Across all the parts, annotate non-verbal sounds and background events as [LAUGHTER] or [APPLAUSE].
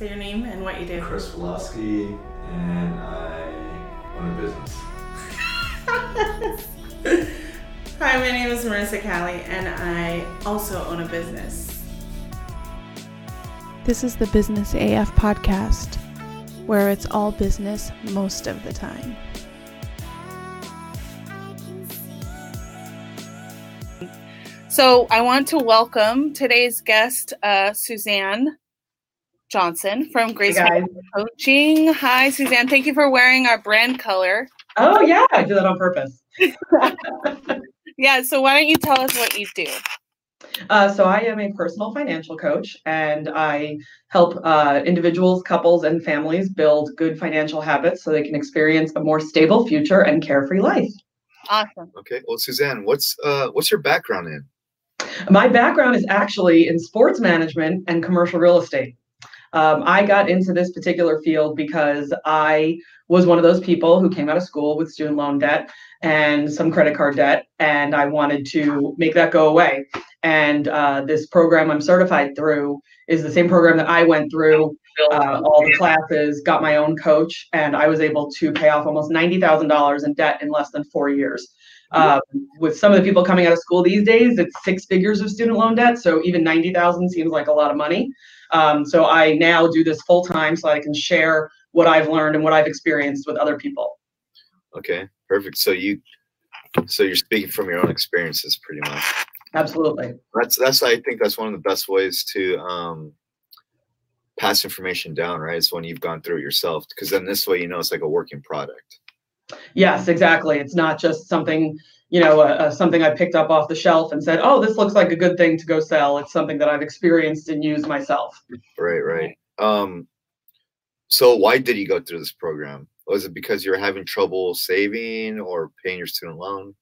Say your name and what you do. Chris Widlowski, and I own a business. [LAUGHS] Hi, my name is Marisa Cali, and I also own a business. This is the Business AF podcast, where it's all business most of the time. So, I want to welcome today's guest, uh, Suzanne Johnson from Grace guys. Coaching. Hi, Suzanne. Thank you for wearing our brand color. Oh yeah, I did that on purpose. [LAUGHS] Yeah, so why don't you tell us what you do? Uh, so I am a personal financial coach, and I help uh, individuals, couples, and families build good financial habits so they can experience a more stable future and carefree life. Awesome. Okay. Well, Suzanne, what's uh what's your background in? My background is actually in sports management and commercial real estate. Um, I got into this particular field because I was one of those people who came out of school with student loan debt and some credit card debt, and I wanted to make that go away. And uh, this program I'm certified through is the same program that I went through, uh, all the classes, got my own coach, and I was able to pay off almost $90,000 in debt in less than four years. Um, with some of the people coming out of school these days, it's six figures of student loan debt. So even 90,000 seems like a lot of money. Um, so I now do this full time so I can share what I've learned and what I've experienced with other people. Okay. Perfect. So you so you're speaking from your own experiences pretty much. Absolutely. That's that's I think that's one of the best ways to um pass information down, right? It's when you've gone through it yourself. Because then this way you know it's like a working product. Yes, exactly. It's not just something, you know, uh, uh, something I picked up off the shelf and said, oh, this looks like a good thing to go sell. It's something that I've experienced and used myself. Right, right. Um so why did you go through this program? Was it because you were having trouble saving or paying your student loan?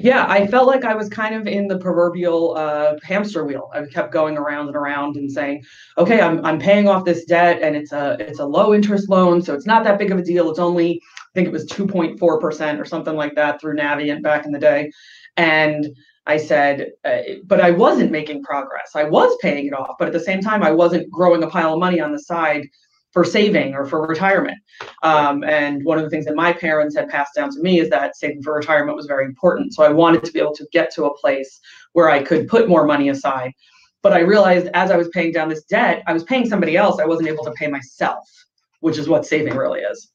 Yeah, I felt like I was kind of in the proverbial uh, hamster wheel. I kept going around and around and saying, "Okay, I'm I'm paying off this debt, and it's a it's a low interest loan, so it's not that big of a deal. It's only think it was 2.4 percent or something like that through Navient back in the day." And I said, uh, but I wasn't making progress. I was paying it off, but at the same time, I wasn't growing a pile of money on the side for saving or for retirement. Um, and one of the things that my parents had passed down to me is that saving for retirement was very important. So I wanted to be able to get to a place where I could put more money aside. But I realized as I was paying down this debt, I was paying somebody else. I wasn't able to pay myself, which is what saving really is.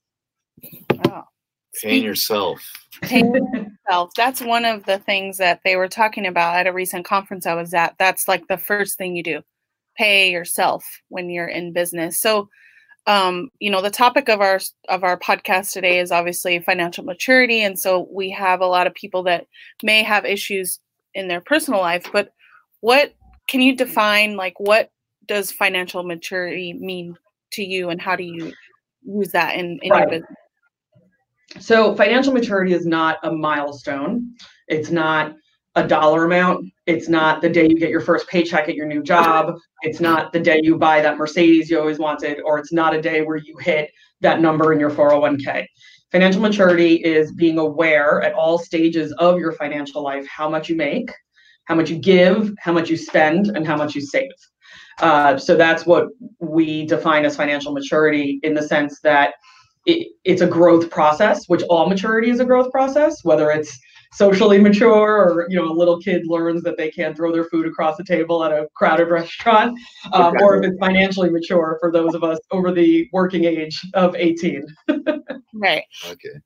Oh. Paying yourself. Paying [LAUGHS] yourself. That's one of the things that they were talking about at a recent conference I was at. That's like the first thing you do. Pay yourself when you're in business. So um, you know, the topic of our of our podcast today is obviously financial maturity, and so we have a lot of people that may have issues in their personal life. But what can you define? Like, what does financial maturity mean to you, and how do you use that in, in Right. your business? So financial maturity is not a milestone. It's not a dollar amount. It's not the day you get your first paycheck at your new job. It's not the day you buy that Mercedes you always wanted, or it's not a day where you hit that number in your 401k. Financial maturity is being aware at all stages of your financial life how much you make, how much you give, how much you spend, and how much you save. Uh, so that's what we define as financial maturity in the sense that it, it's a growth process, which all maturity is a growth process, whether it's socially mature or you know a little kid learns that they can't throw their food across the table at a crowded [LAUGHS] restaurant um, or if it's financially mature for those of us over the working age of 18 [LAUGHS] Right. Okay.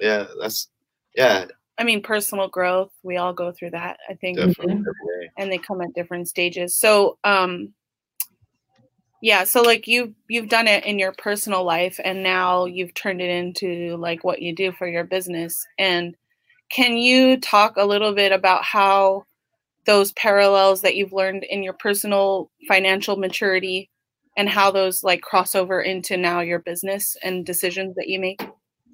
Yeah, that's yeah, I mean, personal growth. We all go through that. I think. definitely Mhm. every day. and they come at different stages so um yeah so like you you've done it in your personal life and now you've turned it into like what you do for your business and can you talk a little bit about how those parallels that you've learned in your personal financial maturity and how those like cross over into now your business and decisions that you make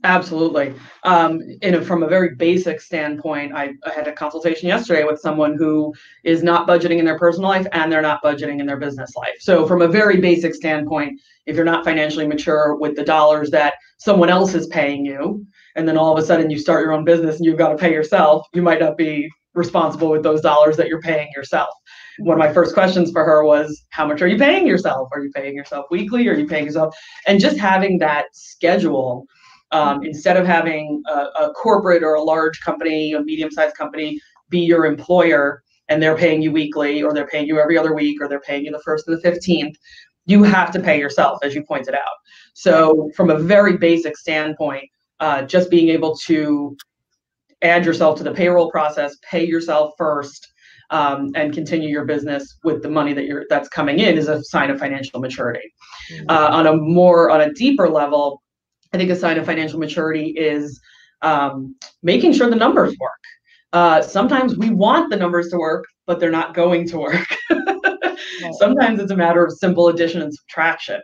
Absolutely. Um, in a, from a very basic standpoint, I, I had a consultation yesterday with someone who is not budgeting in their personal life and they're not budgeting in their business life. So, from a very basic standpoint, if you're not financially mature with the dollars that someone else is paying you, and then all of a sudden you start your own business and you've got to pay yourself, you might not be responsible with those dollars that you're paying yourself. one of my first questions for her was, How much are you paying yourself? Are you paying yourself weekly? Are you paying yourself? And just having that schedule um, instead of having a, a corporate or a large company, a medium sized company be your employer and they're paying you weekly or they're paying you every other week or they're paying you the first and the 15th you have to pay yourself as you pointed out. So from a very basic standpoint uh, just being able to add yourself to the payroll process pay yourself first um, and continue your business with the money that you're that's coming in is a sign of financial maturity. Uh, on a more on a deeper level i think a sign of financial maturity is um, making sure the numbers work uh, sometimes we want the numbers to work, but they're not going to work. [LAUGHS] Sometimes it's a matter of simple addition and subtraction.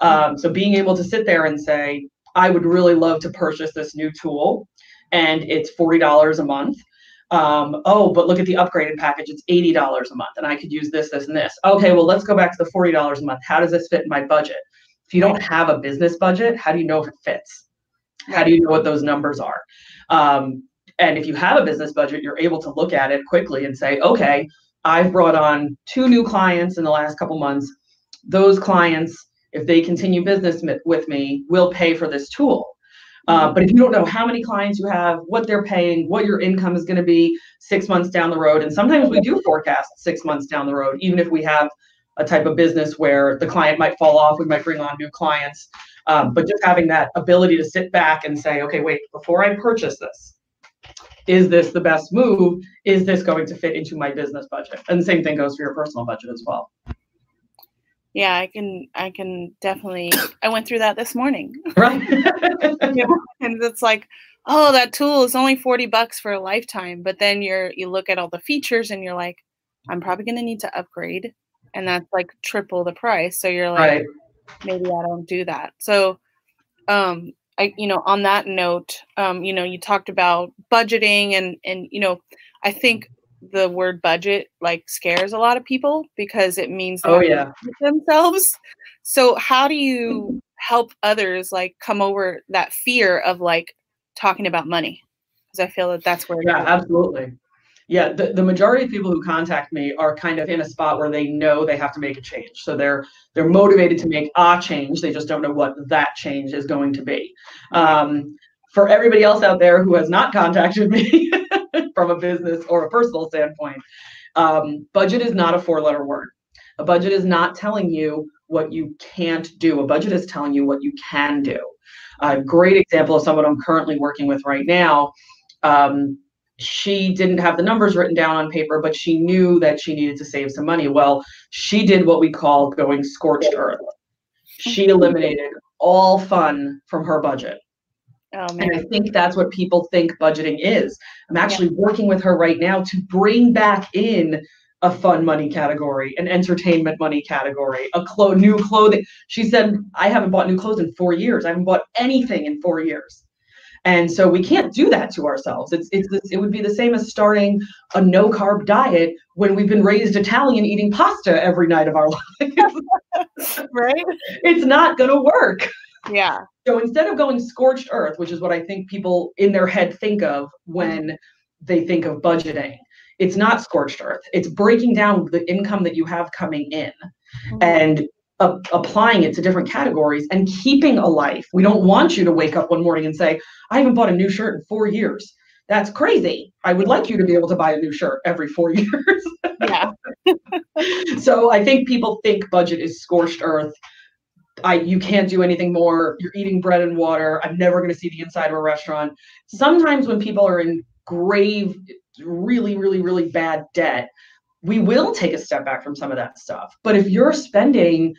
Um, so being able to sit there and say, I would really love to purchase this new tool, and it's $40 a month. Um, oh, but look at the upgraded package, it's $80 a month, and I could use this, this, and this. Okay, well, let's go back to the $40 a month. How does this fit in my budget? If you don't have a business budget, how do you know if it fits? How do you know what those numbers are? Um, and if you have a business budget, you're able to look at it quickly and say, okay, I've brought on two new clients in the last couple months. Those clients, if they continue business with me, will pay for this tool. Uh, but if you don't know how many clients you have, what they're paying, what your income is going to be six months down the road, and sometimes we do forecast six months down the road, even if we have a type of business where the client might fall off, we might bring on new clients. Um, but just having that ability to sit back and say, okay, wait, before I purchase this, is this the best move? Is this going to fit into my business budget? And the same thing goes for your personal budget as well. Yeah, I can I can definitely I went through that this morning. [LAUGHS] [LAUGHS] Right. and it's like, oh, that tool is only 40 bucks for a lifetime, but then you're you look at all the features and you're like, I'm probably going to need to upgrade and that's like triple the price. So you're like right. maybe I don't do that. So um I, you know, on that note, um, you know, you talked about budgeting and, and, you know, I think the word budget like scares a lot of people because it means oh yeah themselves. So how do you help others like come over that fear of like talking about money? Because I feel that that's where yeah, absolutely yeah the, the majority of people who contact me are kind of in a spot where they know they have to make a change. So they're they're motivated to make a change. They just don't know what that change is going to be. Um, for everybody else out there who has not contacted me [LAUGHS] from a business or a personal standpoint um, budget is not a four letter word. A budget is not telling you what you can't do. A budget is telling you what you can do. A great example of someone i'm currently working with right now um, she didn't have the numbers written down on paper, but she knew that she needed to save some money. Well, she did what we call going scorched earth. She eliminated all fun from her budget. Oh, and I think that's what people think budgeting is. I'm actually yeah. working with her right now to bring back in a fun money category, an entertainment money category, a clo- new clothing. She said, I haven't bought new clothes in four years. I haven't bought anything in four years. And so we can't do that to ourselves. It's, it's it would be the same as starting a no carb diet when we've been raised Italian eating pasta every night of our [LAUGHS] lives. right? It's not going to work. Yeah. So instead of going scorched earth, which is what I think people in their head think of when they think of budgeting, it's not scorched earth. It's breaking down the income that you have coming in mm-hmm. and applying it to different categories and keeping a life. We don't want you to wake up one morning and say, I haven't bought a new shirt in four years. That's crazy. I would like you to be able to buy a new shirt every four [LAUGHS] years. yeah. [LAUGHS] so I think people think budget is scorched earth. I you can't do anything more. You're eating bread and water. I'm never going to see the inside of a restaurant. Sometimes when people are in grave, really, really, really bad debt, we will take a step back from some of that stuff. But if you're spending,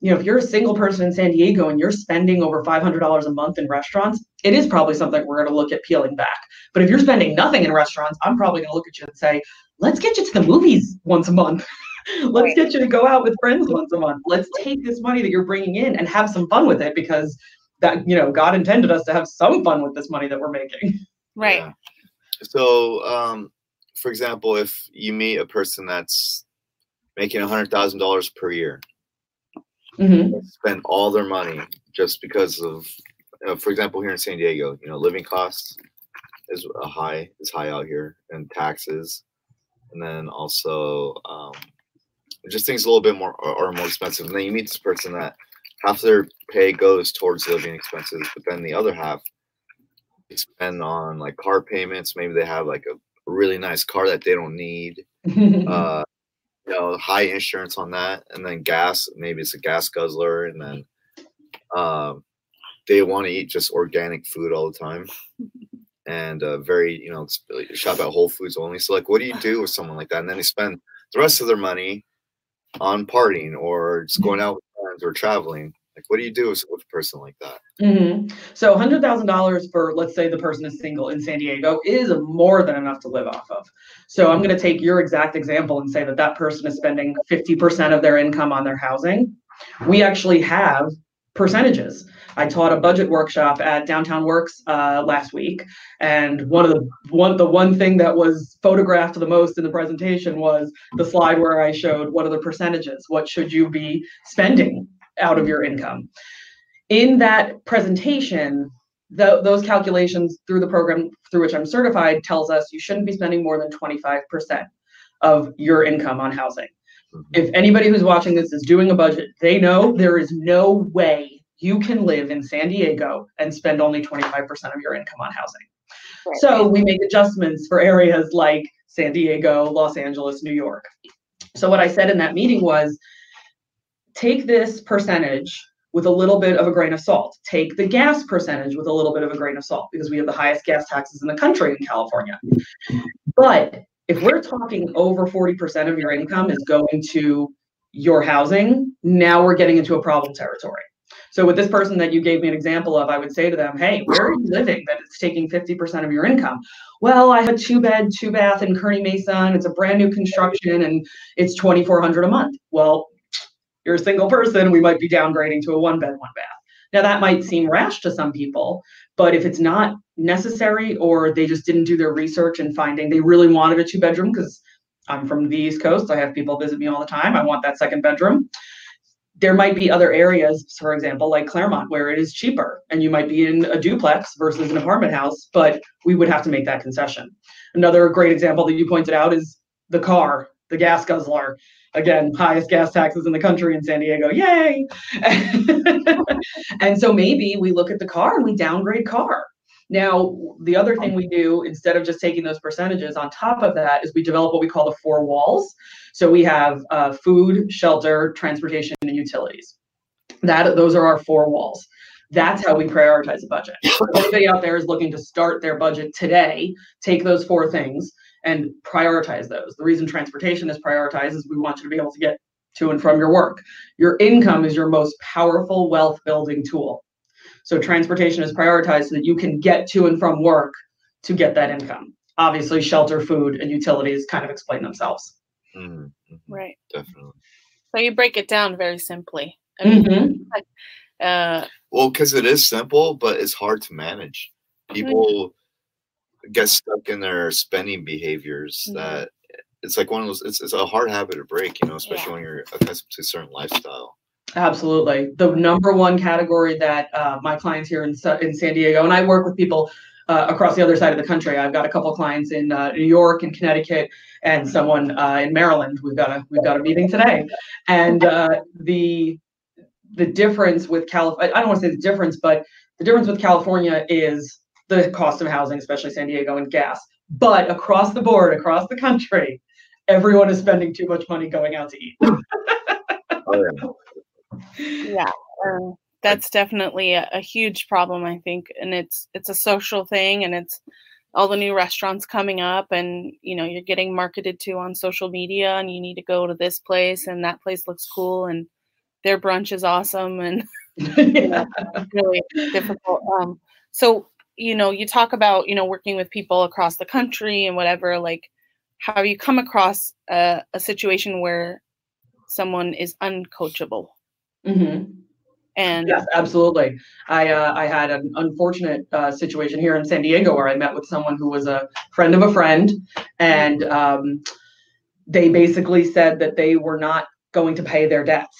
you know, if you're a single person in San Diego and you're spending over $500 a month in restaurants, it is probably something we're going to look at peeling back. But if you're spending nothing in restaurants, I'm probably going to look at you and say, let's get you to the movies once a month. [LAUGHS] let's get you to go out with friends once a month. Let's take this money that you're bringing in and have some fun with it because that, you know, God intended us to have some fun with this money that we're making. Right. Yeah. So, um, for example, if you meet a person that's making a hundred thousand dollars per year, mm-hmm. spend all their money just because of, you know, for example, here in San Diego, you know, living costs is high is high out here, and taxes, and then also um, just things a little bit more are, more expensive. And then you meet this person that half their pay goes towards living expenses, but then the other half they spend on like car payments. Maybe they have like a really nice car that they don't need. [LAUGHS] Uh, you know, high insurance on that, and then gas. Maybe it's a gas guzzler, and then um, they want to eat just organic food all the time, and uh, very you know shop at Whole Foods only. So like, what do you do with someone like that? And then they spend the rest of their money on partying or just going [LAUGHS] out with friends or traveling. Like, what do you do with, a person like that? hmm So hundred thousand dollars for let's say the person is single in San Diego is more than enough to live off of. So I'm going to take your exact example and say that that person is spending fifty percent of their income on their housing. We actually have percentages. I taught a budget workshop at Downtown Works uh, last week, and one of the one the one thing that was photographed the most in the presentation was the slide where I showed what are the percentages, what should you be spending out of mm-hmm. your income. In that presentation, tho- those calculations through the program through which I'm certified tells us you shouldn't be spending more than 25% of your income on housing. Mm-hmm. If anybody who's watching this is doing a budget, they know there is no way you can live in San Diego and spend only 25% of your income on housing. So we make adjustments for areas like San Diego, Los Angeles, New York. So what I said in that meeting was take this percentage with a little bit of a grain of salt. Take the gas percentage with a little bit of a grain of salt because we have the highest gas taxes in the country in California. But if we're talking over 40% of your income is going to your housing, now we're getting into a problem territory. So with this person that you gave me an example of, I would say to them, hey, where are you living that it's taking 50% of your income? Well, I have a two bed, two bath in Kearny Mesa, it's a brand new construction and it's 2,400 a month. Well, you're a single person, we might be downgrading to a one bed, one bath. Now that might seem rash to some people, but if it's not necessary or they just didn't do their research and finding they really wanted a two bedroom because I'm from the East Coast, I have people visit me all the time. I want that second bedroom there might be other areas, for example, like Clairemont, where it is cheaper and you might be in a duplex versus an apartment house, but we would have to make that concession. Another great example that you pointed out is the car, the gas guzzler. Again, highest gas taxes in the country in San Diego. Yay! [LAUGHS] and so maybe we look at the car and we downgrade car. Now, the other thing we do instead of just taking those percentages on top of that is we develop what we call the four walls. So we have uh, food, shelter, transportation, and utilities. That those are our four walls. That's how we prioritize a budget. If anybody out there is looking to start their budget today, take those four things and prioritize those. The reason transportation is prioritized is we want you to be able to get to and from your work. Your income is your most powerful wealth building tool. So transportation is prioritized so that you can get to and from work to get that income. Obviously, shelter, food, and utilities kind of explain themselves. Mhm, mhm, Right. Definitely. So you break it down very simply. I mean, Mhm. uh, Well, because it is simple, but it's hard to manage. People get stuck in their spending behaviors Mhm. that it's like one of those. It's, it's a hard habit to break, you know, especially Yeah. when you're accustomed to a certain lifestyle. Absolutely. The number one category that uh, my clients here in, in San Diego, and I work with people uh, across the other side of the country. I've got a couple clients in uh, New York and Connecticut, and someone uh, in Maryland. We've got a we've got a meeting today, and uh, the the difference with California. I don't want to say the difference, but the difference with California is the cost of housing, especially San Diego, and gas. But across the board, across the country, everyone is spending too much money going out to eat. [LAUGHS] Oh, yeah. yeah um, that's definitely a, a huge problem i think and it's it's a social thing and it's all the new restaurants coming up and you know you're getting marketed to on social media and you need to go to this place and that place looks cool and their brunch is awesome and [LAUGHS] [LAUGHS] yeah. really difficult um so you know you talk about you know working with people across the country and whatever like have you come across a, a situation where someone is uncoachable hmm and Yes, absolutely. I uh, I had an unfortunate uh, situation here in San Diego where I met with someone who was a friend of a friend, and um, they basically said that they were not going to pay their debts.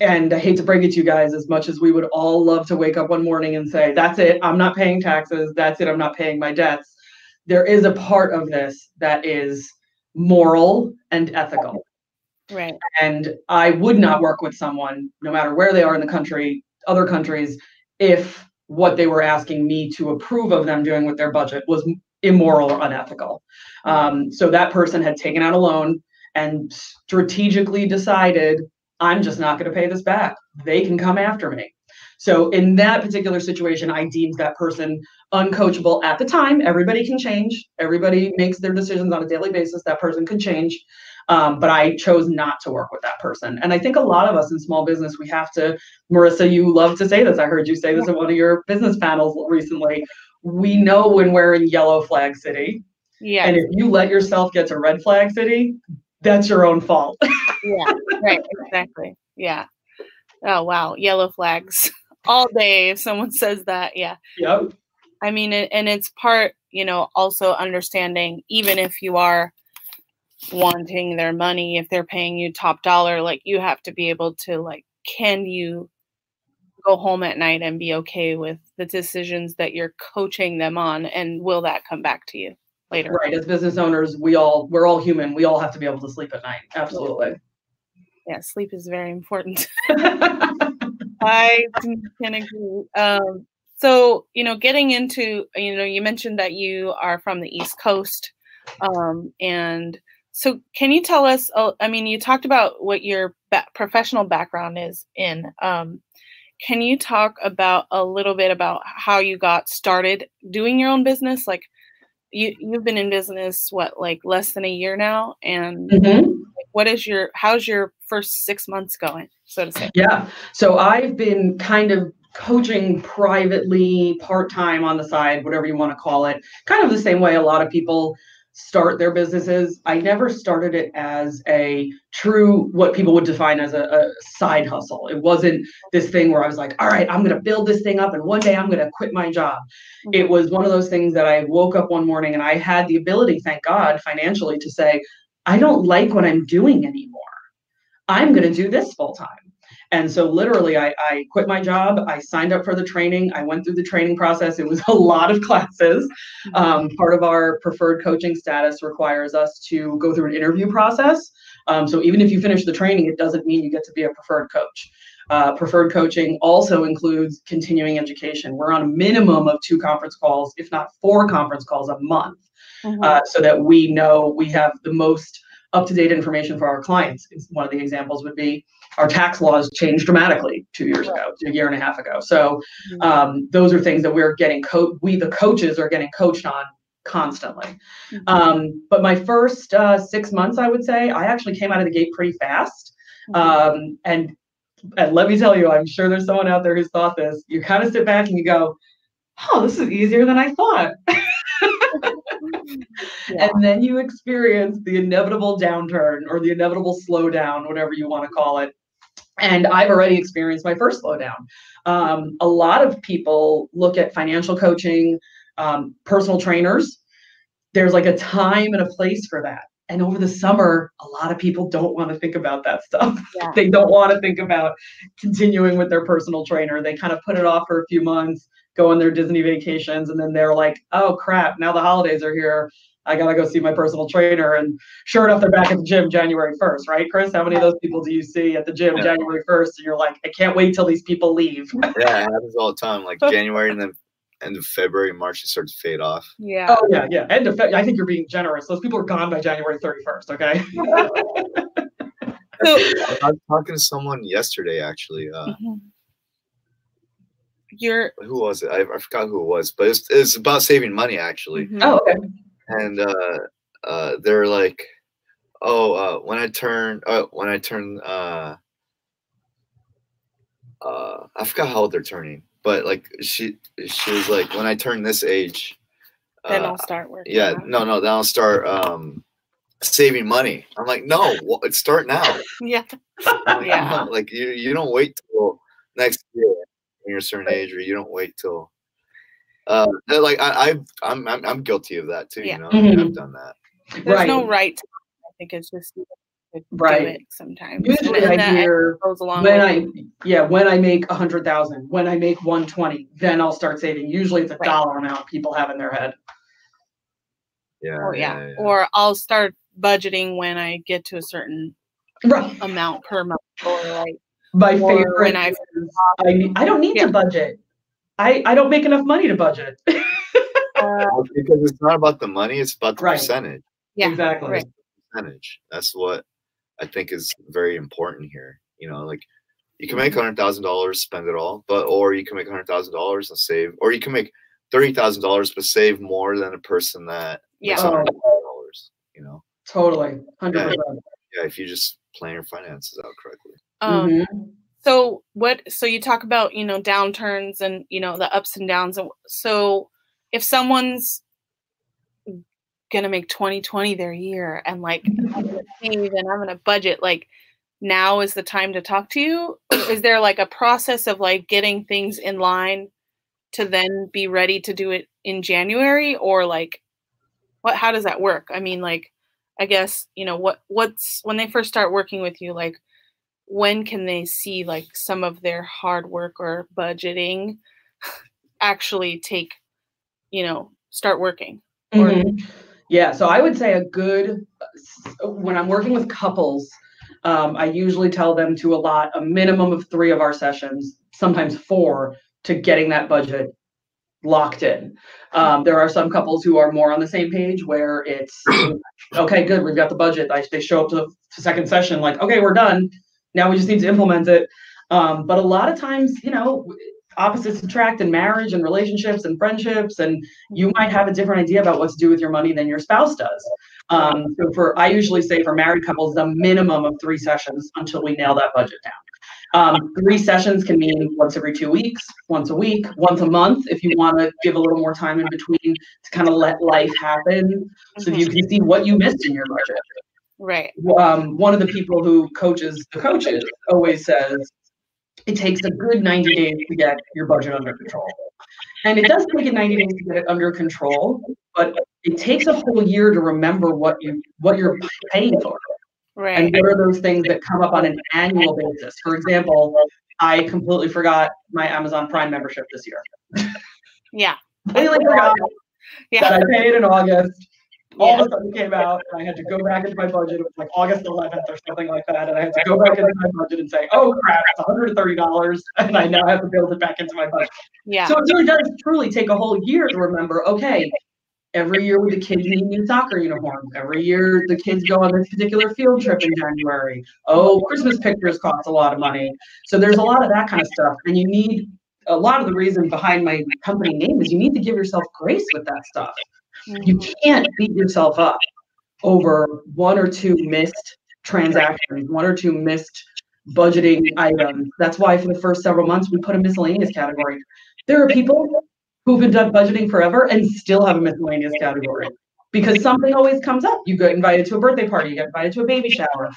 And I hate to break it to you guys, as much as we would all love to wake up one morning and say, "That's it, I'm not paying taxes. That's it, I'm not paying my debts." There is a part of this that is moral and ethical. Right. And I would not work with someone, no matter where they are in the country, other countries, if what they were asking me to approve of them doing with their budget was immoral or unethical. Um, so that person had taken out a loan and strategically decided, I'm just not going to pay this back. They can come after me. So in that particular situation, I deemed that person uncoachable at the time. Everybody can change. Everybody makes their decisions on a daily basis. That person could change. Um, but I chose not to work with that person. And I think a lot of us in small business, we have to, Marisa, you love to say this. I heard you say this at one of your business panels recently. We know when we're in yellow flag city. Yeah. And if you let yourself get to red flag city, that's your own fault. [LAUGHS] yeah. Right. Exactly. Yeah. Oh, wow. Yellow flags [LAUGHS] all day. If someone says that, yeah. Yep. I mean, and it's part, you know, also understanding, even if you are wanting their money, if they're paying you top dollar, like you have to be able to, like, can you go home at night and be okay with the decisions that you're coaching them on? And will that come back to you later? Right. As business owners, we all, we're all human. We all have to be able to sleep at night. Absolutely. Yeah. Sleep is very important. [LAUGHS] [LAUGHS] I can agree. Um, so, you know, getting into, you know, you mentioned that you are from the East Coast. Um, and so, can you tell us? Uh, I mean, you talked about what your ba- professional background is in. Um, can you talk about a little bit about how you got started doing your own business? Like, you you've been in business what like less than a year now, and Mhm. what is your how's your first six months going, so to say? Yeah. So I've been kind of coaching privately, part time on the side, whatever you want to call it, kind of the same way a lot of people start their businesses. I never started it as a true, what people would define as a, a side hustle. It wasn't this thing where I was like, all right, I'm going to build this thing up and one day I'm going to quit my job. Mm-hmm. It was one of those things that I woke up one morning and I had the ability, thank God, financially to say, I don't like what I'm doing anymore. I'm going to do this full time. And so literally I, I quit my job. I signed up for the training. I went through the training process. It was a [LAUGHS] lot of classes. Um, part of our preferred coaching status requires us to go through an interview process. Um, so even if you finish the training, it doesn't mean you get to be a preferred coach. Uh, preferred coaching also includes continuing education. We're on a minimum of two conference calls, if not four conference calls a month, Mhm. uh, so that we know we have the most up-to-date information for our clients. One of the examples would be our tax laws changed dramatically two years ago, a year and a half ago. So Mhm. um, those are things that we're getting co- we the coaches are getting coached on constantly. Mhm. Um, but my first uh, six months, I would say, I actually came out of the gate pretty fast. Mhm. Um, and and let me tell you, I'm sure there's someone out there who's thought this. You kind of sit back and you go, "Oh, this is easier than I thought." [LAUGHS] Yeah. and then you experience the inevitable downturn or the inevitable slowdown, whatever you want to call it. And I've already experienced my first slowdown. Um, a lot of people look at financial coaching, um, personal trainers. There's like a time and a place for that. And over the summer, a lot of people don't want to think about that stuff. [LAUGHS] Yeah. they don't want to think about continuing with their personal trainer. They kind of put it off for a few months, go on their Disney vacations, and then they're like, oh crap, now the holidays are here. I gotta go see my personal trainer. And sure enough, they're back at the gym January 1st, right, Chris? How many of those people do you see at the gym Yeah. January 1st? And you're like, I can't wait till these people leave. Yeah, it happens all the time. Like January and then end of February, March, it starts to fade off. Yeah. Oh yeah, yeah. End of Fe- I think you're being generous. Those people are gone by January 31st. Okay. [LAUGHS] So, I was talking to someone yesterday, actually. Uh, Mhm. You're who was it? I, I forgot who it was, but it's it's about saving money actually. mhm. oh, okay. And uh, uh, they're like, oh, uh, when I turn, uh, when I turn, uh, uh, I forgot how old they're turning, but like she she was like, when I turn this age, then uh, I'll start working. yeah, on it. no, no, then I'll start um saving money. I'm like, no, well, it's start now. [LAUGHS] Yeah. Like, Yeah. "No," like you you don't wait till next year when you're a certain age, or you don't wait till. Uh, like I, I I'm, I'm I'm guilty of that too. Yeah. You know, Mhm. I've done that. There's right. no right. time. I think it's just you have to Right. do it sometimes. Usually and I that hear goes along when with I yeah when I make a hundred thousand, when I make one twenty, then I'll start saving. Usually it's a Right. dollar amount people have in their head. Yeah. or yeah, or I'll start budgeting when I get to a certain Right. amount per month or like My Or favorite. when I- I, need- I don't need Yeah. to budget. I, I don't make enough money to budget. [LAUGHS] uh, because it's not about the money; it's about the Right. percentage. yeah exactly. right. Percentage. That's what I think is very important here. You know, like you can make hundred thousand dollars, spend it all, but or you can make hundred thousand dollars and save, or you can make thirty thousand dollars but save more than a person that makes Yeah. Oh. dollars. You know, Totally. 100%. yeah, if you just plan your finances out correctly. um Mhm. so what so you talk about you know downturns and you know the ups and downs so if someone's gonna make 2020 their year and like i'm gonna save and i'm gonna budget like now is the time to talk to you? [CLEARS THROAT] Is there like a process of like getting things in line to then be ready to do it in january or like what how does that work? I mean like i guess you know what what's when they first start working with you like when can they see like some of their hard work or budgeting [LAUGHS] actually take you know start working? Or- Mhm. Yeah, so I would say a good when I'm working with couples, um, I usually tell them to allot a minimum of three of our sessions, sometimes four, to getting that budget locked in. Um, there are some couples who are more on the same page where it's okay, good, we've got the budget. I, they show up to the second session like, okay, we're done. Now we just need to implement it. Um, but a lot of times, you know, opposites attract in marriage and relationships and friendships, and you might have a different idea about what to do with your money than your spouse does. Um, so for I usually say for married couples, the minimum of three sessions until we nail that budget down. Um, three sessions can mean once every two weeks, once a week, once a month, if you want to give a little more time in between to kind of let life happen, so Mhm. you can see what you missed in your budget right um, one of the people who coaches the coaches always says it takes a good 90 days to get your budget under control. And it does take a 90 days to get it under control, but it takes a whole year to remember what you what you're paying for. right And what are those things that come up on an annual basis? For example, I completely forgot my Amazon Prime membership this year. yeah [LAUGHS] Completely forgot that yeah I paid in August. All of a sudden came out, and I had to go back into my budget. It was like August 11th or something like that, and I had to go back into my budget and say, "Oh crap, it's 130 dollars," [LAUGHS] and I now have to build it back into my budget. yeah So it really does truly take a whole year to remember. Okay, every year with the kids need new soccer uniforms. Every year the kids go on this particular field trip in January. Oh, Christmas pictures cost a lot of money. So there's a lot of that kind of stuff, and you need. A lot of the reason behind my company name is you need to give yourself grace with that stuff you can't beat yourself up over one or two missed transactions, one or two missed budgeting items. That's why for the first several months we put a miscellaneous category. There are people who've been done budgeting forever and still have a miscellaneous category because something always comes up. You get invited to a birthday party, you get invited to a baby shower.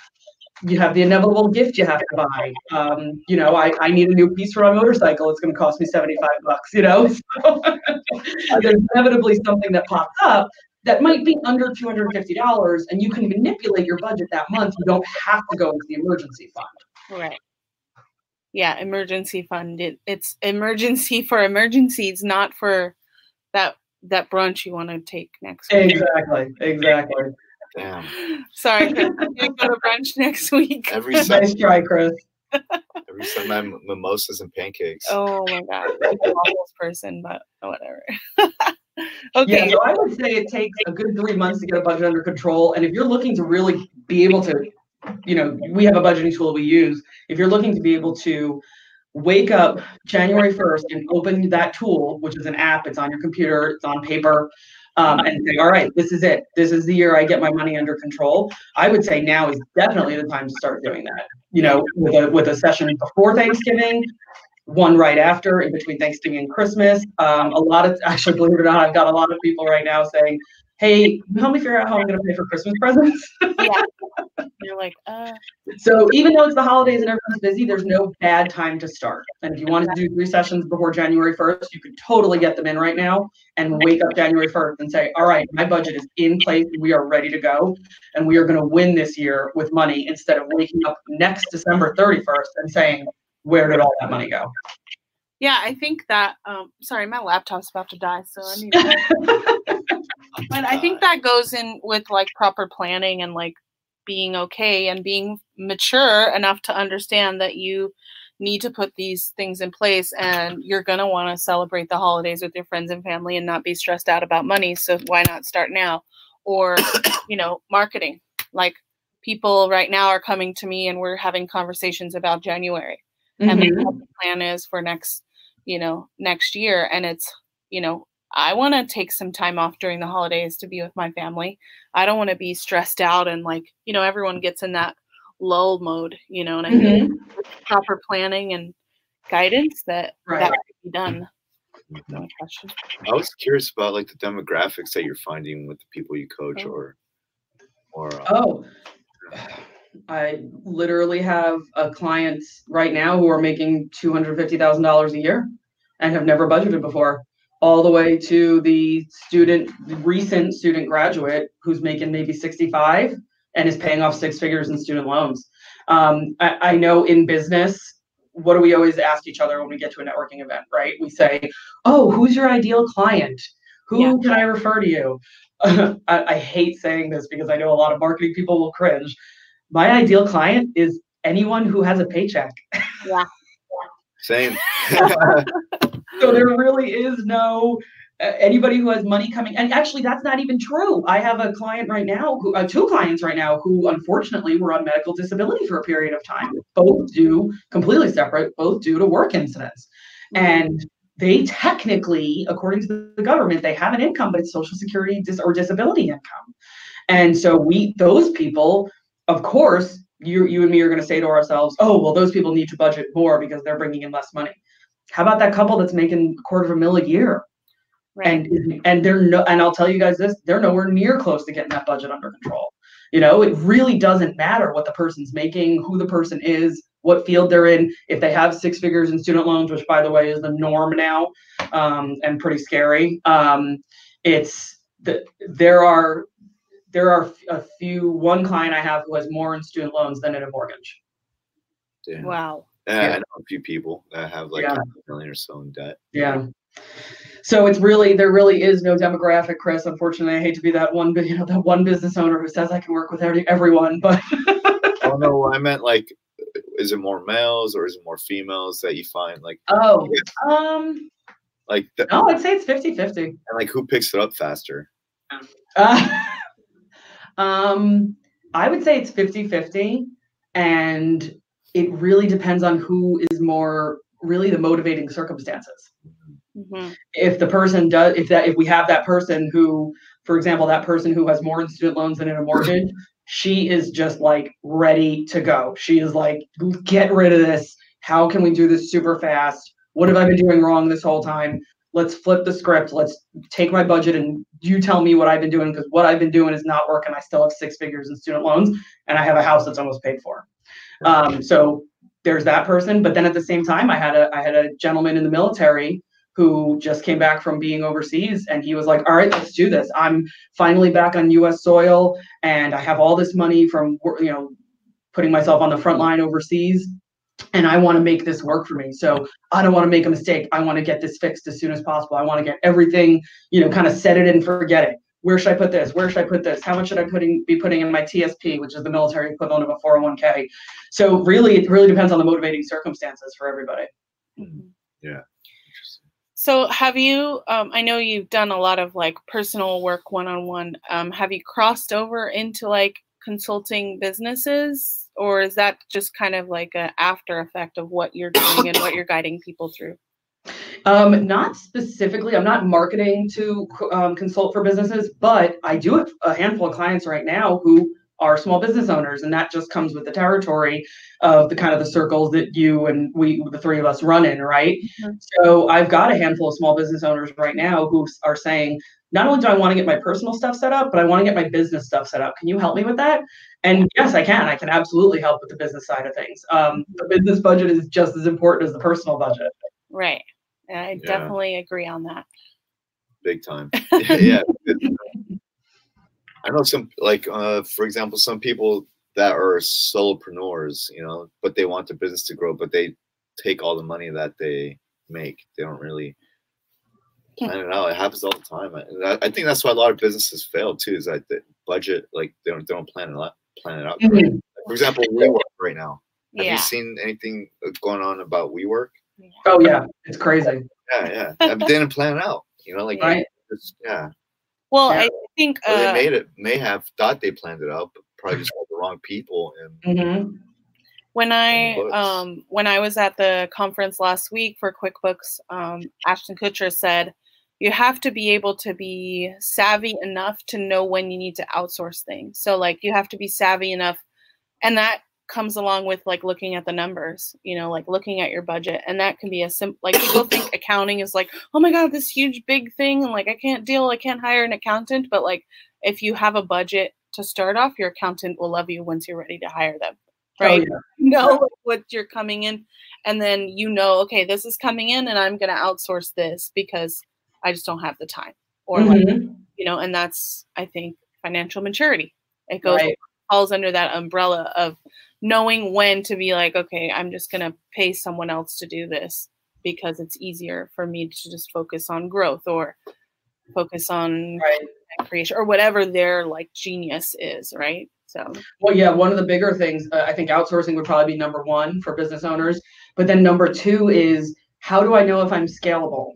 You have the inevitable gift you have to buy. Um, you know, I, I need a new piece for my motorcycle. It's going to cost me 75 bucks, you know? [LAUGHS] So [LAUGHS] there's inevitably something that pops up that might be under $250 and you can manipulate your budget that month. You don't have to go into the emergency fund. Right. Yeah, emergency fund. It, it's emergency [LAUGHS] for emergencies, not for that that brunch you want to take next week. Exactly. Exactly. Damn. Sorry, Chris, I'm gonna go to brunch next [LAUGHS] week. Every [LAUGHS] Nice Sunday, try, Chris. every Sunday, mimosas and pancakes. oh my god, I'm an awful person, but whatever. [LAUGHS] Yeah, okay. so I would say it takes a good three months to get a budget under control. And if you're looking to really be able to, you know, we have a budgeting tool we use. If you're looking to be able to wake up January 1st and open that tool, which is an app, it's on your computer, it's on paper, um, and say, all right, this is it. This is the year I get my money under control. I would say now is definitely the time to start doing that. You know, with a with a session before Thanksgiving, one right after, in between Thanksgiving and Christmas. Um, a lot of [LAUGHS] actually, believe it or not, I've got a lot of people right now saying, "Hey, help me figure out how I'm going to pay for Christmas presents." Yeah. [LAUGHS] You're like, uh, So even though it's the holidays and everyone's busy, there's no bad time to start. And if you wanted to do three sessions before January 1st, you could totally get them in right now and wake up January 1st and say, all right, my budget is in place. We are ready to go. And we are going to win this year with money instead of waking up next December 31st and saying, where did all that money go? yeah, I think that. Um, sorry, my laptop's about to die, so I need. To, [LAUGHS] but I think that goes in with like proper planning and like being okay and being mature enough to understand that you need to put these things in place and you're going to want to celebrate the holidays with your friends and family and not be stressed out about money so why not start now? Or [COUGHS] you know marketing. Like people right now are coming to me and we're having conversations about january and Mhm. then what the plan is for next you know next year. And it's you know i want to take some time off during the holidays to be with my family. I don't want to be stressed out and like you know everyone gets in that lull mode you know and i think Mhm. with proper planning and guidance that Right. that could be done. No question. I was curious about like the demographics that you're finding with the people you coach Oh. or or uh, Oh, I literally have a client right now who are making two hundred fifty thousand dollars a year and have never budgeted before, all the way to the student, recent student graduate who's making maybe sixty-five and is paying off six figures in student loans. Um, I, I know in business, what do we always ask each other when we get to a networking event, right? We say, "Oh, who's your ideal client? Who Yeah. can I refer to you?" [LAUGHS] I, I hate saying this because I know a lot of marketing people will cringe. My ideal client is anyone who has a paycheck. Yeah. [LAUGHS] same. [LAUGHS] So there really is no uh, anybody who has money coming. And actually, that's not even true. I have a client right now, who uh, two clients right now, who unfortunately were on medical disability for a period of time. Both due completely separate, both due to work incidents, and they technically, according to the government, they have an income, but it's Social Security dis- or disability income. And so we, those people, of course, you, you and me are going to say to ourselves, oh, well, those people need to budget more because they're bringing in less money. How about that couple that's making a quarter of a mil a year? right And and they're no, and I'll tell you guys this, they're nowhere near close to getting that budget under control. You know, it really doesn't matter what the person's making, who the person is, what field they're in. If they have six figures in student loans, which by the way is the norm now, um, and pretty scary. Um, it's the, there are there are a few. One client I have who has more in student loans than in a mortgage. Yeah. wow Yeah, Yeah. I know a few people that have like Yeah. a million or so in debt. Yeah. So it's really there really is no demographic, Chris. Unfortunately, I hate to be that one, you know, that one business owner who says I can work with every, everyone, but [LAUGHS] oh no, I meant like, is it more males or is it more females that you find like oh, um, like the, no, I'd say it's 50-50. and like who picks it up faster? Uh, [LAUGHS] um, I would say it's 50-50 and it really depends on who is more really the motivating circumstances. hmm if the person does if that if we have that person who for example that person who has more in student loans than in a mortgage she is just like ready to go. She is like get rid of this. How can we do this super fast? What have i been doing wrong this whole time? Let's flip the script. Let's take my budget and you tell me what i've been doing because what i've been doing is not working. I still have six figures in student loans and i have a house that's almost paid for um, so there's that person but then at the same time i had a i had a gentleman in the military who just came back from being overseas and he was like all right let's do this. I'm finally back on us soil and i have all this money from you know putting myself on the front line overseas and i want to make this work for me. So i don't want to make a mistake. I want to get this fixed as soon as possible. I want to get everything you know kind of set it and forget it where should i put this where should i put this how much should i putting be putting in my tsp which is the military equivalent of a 401k so really it really depends on the motivating circumstances for everybody Mhm. Yeah. So have you um I know you've done a lot of like personal work one-on-one. Um have you crossed over into like consulting businesses or is that just kind of like a after effect of what you're doing and what you're guiding people through? Um, not specifically. I'm not marketing to um, consult for businesses, but I do have a handful of clients right now who are small business owners, and that just comes with the territory of the kind of the circles that you and we, the three of us, run in, right? Mhm. So I've got a handful of small business owners right now who are saying, not only do I want to get my personal stuff set up, but I want to get my business stuff set up. Can you help me with that? And yes, I can. I can absolutely help with the business side of things. Um, the business budget is just as important as the personal budget. Right. I Yeah. definitely agree on that. Big time. [LAUGHS] [LAUGHS] yeah. I know some like uh for example, some people that are solopreneurs, you know, but they want the business to grow, but they take all the money that they make. They don't really plan it out. It happens all the time. I, I think that's why a lot of businesses fail too. Is that the budget, like they don't they don't plan it out, plan it out. I For example, [LAUGHS] WeWork right now. Have yeah. you seen anything uh, going on about WeWork? Oh yeah, it's crazy. Yeah, yeah. I didn't plan it out. You know, like Right. just, yeah. Well, Yeah. I think Or they uh, made it. May have thought they planned it out, but probably just had the wrong people. And hmm when I um when I was at the conference last week for QuickBooks, um, Ashton Kutcher said you have to be able to be savvy enough to know when you need to outsource things. So like you have to be savvy enough, and that comes along with like looking at the numbers. You know, like looking at your budget, and that can be a simple. Like people think [COUGHS] accounting is like, oh my god, this huge big thing, and like I can't deal, I can't hire an accountant. But like if you have a budget to start off, your accountant will love you once you're ready to hire them. Right? Oh, yeah. [LAUGHS] know what you're coming in and then you know okay this is coming in and i'm going to outsource this because i just don't have the time or like Mhm. you know and that's i think financial maturity it goes Right. Falls under that umbrella of knowing when to be like okay i'm just going to pay someone else to do this because it's easier for me to just focus on growth or focus on Right. creation or whatever their like genius is right so Well, yeah, one of the bigger things, uh, I think outsourcing would probably be number one for business owners. But then number two is how do I know if I'm scalable?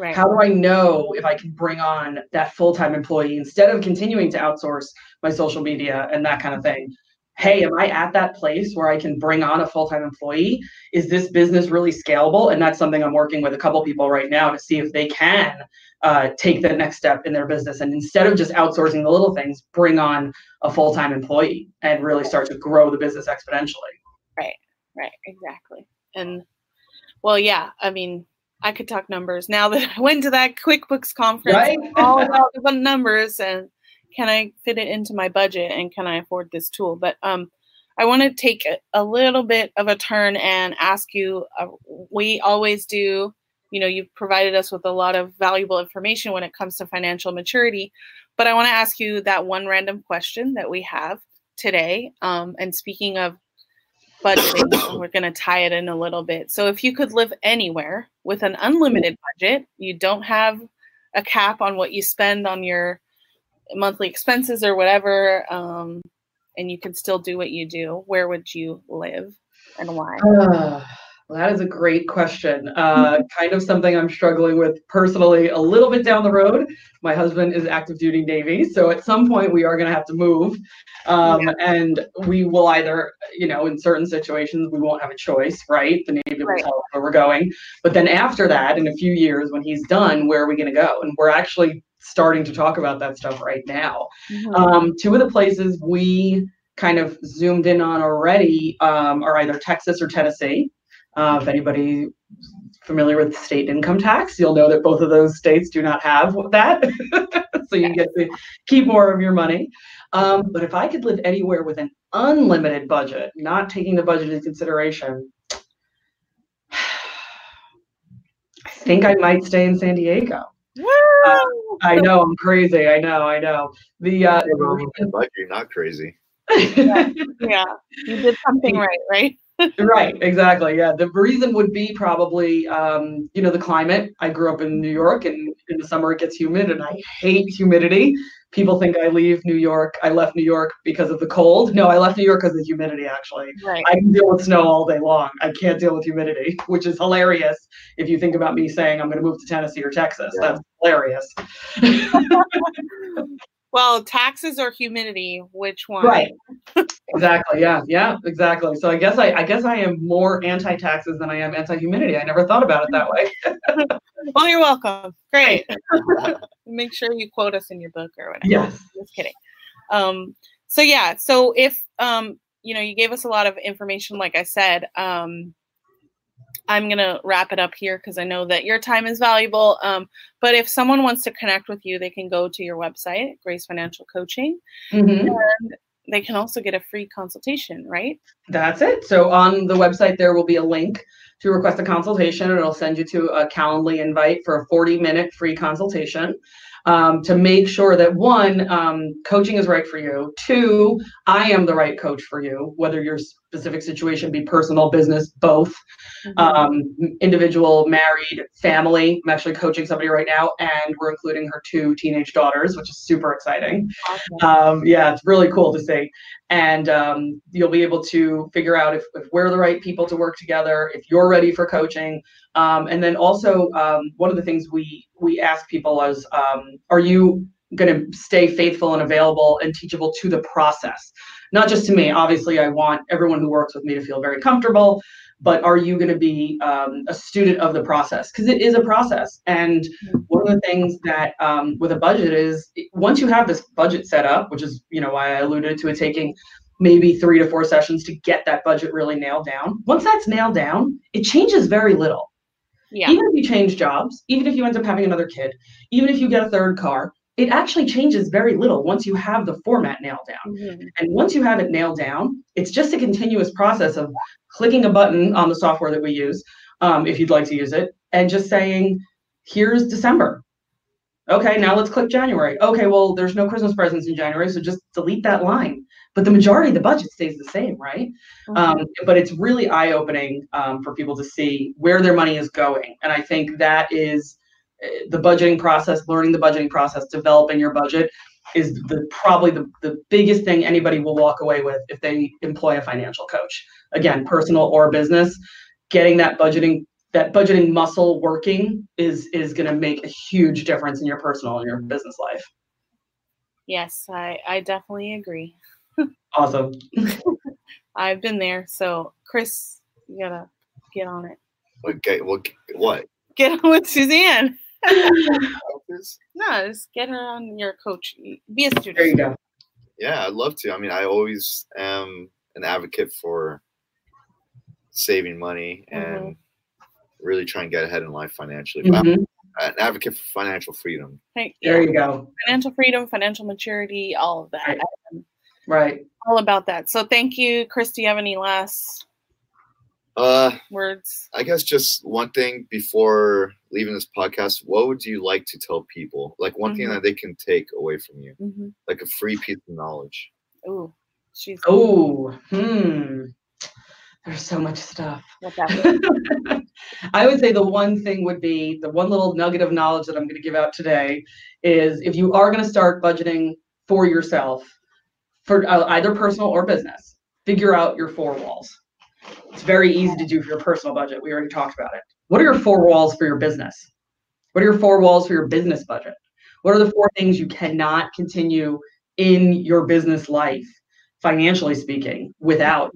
Right How do I know if I can bring on that full time employee instead of continuing to outsource my social media and that kind of thing? Hey, am I at that place where I can bring on a full time employee? Is this business really scalable? And that's something I'm working with a couple people right now to see if they can uh, take the next step in their business and instead of just outsourcing the little things, bring on a full time employee and really start to grow the business exponentially. Right, right, exactly. And well, yeah, I mean, I could talk numbers now that I went to that QuickBooks conference. Right? [LAUGHS] All about the numbers and can I fit it into my budget and can I afford this tool? But um, I want to take a, a little bit of a turn and ask you. Uh, we always do. You know, you've provided us with a lot of valuable information when it comes to financial maturity. But I want to ask you that one random question that we have today. Um, and speaking of budgeting. We're going to tie it in a little bit. So, if you could live anywhere with an unlimited budget, you don't have a cap on what you spend on your monthly expenses or whatever, um, and you can still do what you do, where would you live and why? Uh, well, that is a great question. Uh, kind of something I'm struggling with personally a little bit down the road. My husband is active duty Navy, so at some point we are going to have to move. Um, And we will either, you know, in certain situations, we won't have a choice, right? The Navy will tell us where we're going. But then after that, in a few years, when he's done, where are we going to go? And we're actually starting to talk about that stuff right now. Um, two of the places we kind of zoomed in on already um, are either Texas or Tennessee. Uh, if anybody familiar with state income tax, you'll know that both of those states do not have that. [LAUGHS] so you get to keep more of your money. Um, but if I could live anywhere with an unlimited budget, not taking the budget into consideration, [SIGHS] I think I might stay in San Diego. Woo! I know I'm crazy. I know. I know. The uh, like you're not crazy. yeah, you did something [LAUGHS] right, right? Right exactly yeah. The reason would be probably um, you know the climate. I grew up in new york and in the summer it gets humid and i hate humidity. People think i leave new york i left new york because of the cold. No i left new york because of the humidity actually. Right. i can deal with snow all day long. I can't deal with humidity which is hilarious if you think about me saying i'm going to move to tennessee or texas. Yeah. that's hilarious [LAUGHS] Well, taxes or humidity, which one? right exactly yeah yeah exactly so i guess i i guess i am more anti-taxes than i am anti-humidity i never thought about it that way [LAUGHS] Well, you're welcome. Great. [LAUGHS] Make sure you quote us in your book or whatever. yes Just kidding. Um, so yeah, so if um, you know, you gave us a lot of information, like I said. Um, I'm gonna wrap it up here because I know that your time is valuable. Um, but if someone wants to connect with you, they can go to your website, Grace Financial Coaching. Mhm. And they can also get a free consultation, right? That's it. So on the website, there will be a link to request a consultation, and it'll send you to a Calendly invite for a 40 minute free consultation um, to make sure that one, um, coaching is right for you. Two, I am the right coach for you, whether you're specific situation be personal, business, both. Mhm. Um, individual, married, family. I'm actually coaching somebody right now, and we're including her two teenage daughters, which is super exciting. Awesome. Um, yeah, it's really cool to see. And um, you'll be able to figure out if, if we're the right people to work together, if you're ready for coaching. Um, and then also, um, one of the things we we ask people is, um, are you going to stay faithful and available and teachable to the process? Not just to me. Obviously, I want everyone who works with me to feel very comfortable. But are you going to be um, a student of the process? Because it is a process. And one of the things that um, with a budget is once you have this budget set up, which is you know why I alluded to it taking maybe three to four sessions to get that budget really nailed down. Once that's nailed down, it changes very little. Yeah. Even if you change jobs, even if you end up having another kid, even if you get a third car, it actually changes very little once you have the format nailed down. Mhm. And once you have it nailed down, it's just a continuous process of clicking a button on the software that we use, um, if you'd like to use it, and just saying, here's December. Okay, now let's click January. Okay, well, there's no Christmas presents in January, so just delete that line. But the majority of the budget stays the same, right? Um, but it's really eye opening um, for people to see where their money is going. And I think that is the budgeting process, learning the budgeting process, developing your budget is the probably the, the biggest thing anybody will walk away with if they employ a financial coach. Again, personal or business, getting that budgeting that budgeting muscle working is is going to make a huge difference in your personal and your business life. Yes, I, I definitely agree. Awesome. [LAUGHS] I've been there. So, Chris, you gotta get on it. Okay, well, what? Get on with Suzanne. Office? [LAUGHS] [LAUGHS] No, just get her on your coach. Be a student. There you go. Yeah, I'd love to. I mean, I always am an advocate for saving money and really trying to get ahead in life financially. But Mhm. I'm an advocate for financial freedom. Hey, There yeah, you go. financial freedom, financial maturity, all of that. Right. Right. all about that. So, thank you, Chris. Do you have any last Uh, words? I guess just one thing before leaving this podcast, what would you like to tell people? Like one thing Mhm. that they can take away from you, Mm-hmm. like a free piece of knowledge. Ooh, she's Oh, hmm. There's so much stuff. [LAUGHS] I would say the one thing would be the one little nugget of knowledge that I'm going to give out today is if you are going to start budgeting for yourself, for uh, either personal or business, figure out your four walls. It's very easy to do for your personal budget. We already talked about it. What are your four walls for your business? What are your four walls for your business budget? What are the four things you cannot continue in your business life, financially speaking, without?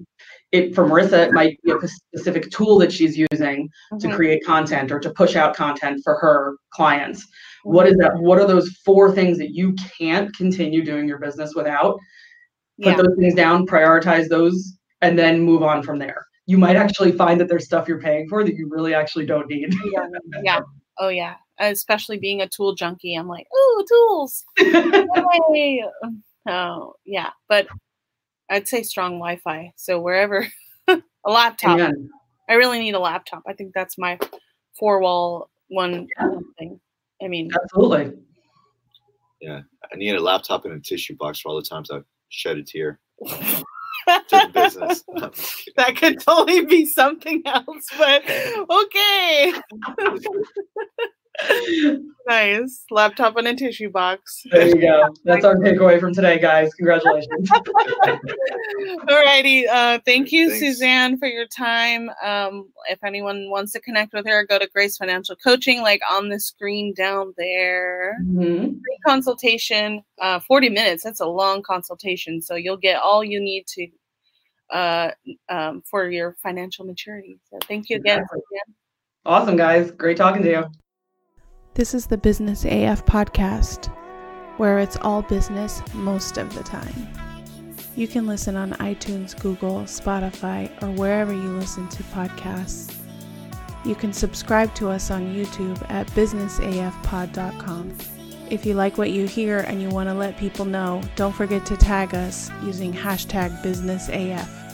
It for Marisa, it might be a specific tool that she's using to Mhm. create content or to push out content for her clients. What is that? What are those four things that you can't continue doing your business without? Put Yeah. those things down, prioritize those, and then move on from there. You might actually find that there's stuff you're paying for that you really actually don't need. yeah, yeah. [LAUGHS] Oh yeah. Especially being a tool junkie, I'm like, ooh, tools. [LAUGHS] Yay. Oh yeah, but I'd say strong Wi-Fi. So wherever [LAUGHS] a laptop, Amen. I really need a laptop. I think that's my four wall one thing. I mean, Absolutely. Yeah. I need a laptop and a tissue box for all the times I've shed a tear to the business. [LAUGHS] I'm just kidding. that could totally be something else, but [LAUGHS] okay. [LAUGHS] nice laptop and a tissue box. There you go. That's our takeaway from today, guys. Congratulations. [LAUGHS] Alrighty. Uh, thank you, Thanks. Suzanne, for your time. Um, if anyone wants to connect with her, go to Grace Financial Coaching, like on the screen down there. Mhm. Free consultation, uh, 40 minutes. That's a long consultation. So you'll get all you need to uh, um, for your financial maturity. So thank you again. Exactly. Awesome, guys. Great talking to you. This is the Business AF podcast, where it's all business most of the time. You can listen on iTunes, Google, Spotify, or wherever you listen to podcasts. You can subscribe to us on YouTube at businessafpod.com. If you like what you hear and you want to let people know, don't forget to tag us using hashtag BusinessAF.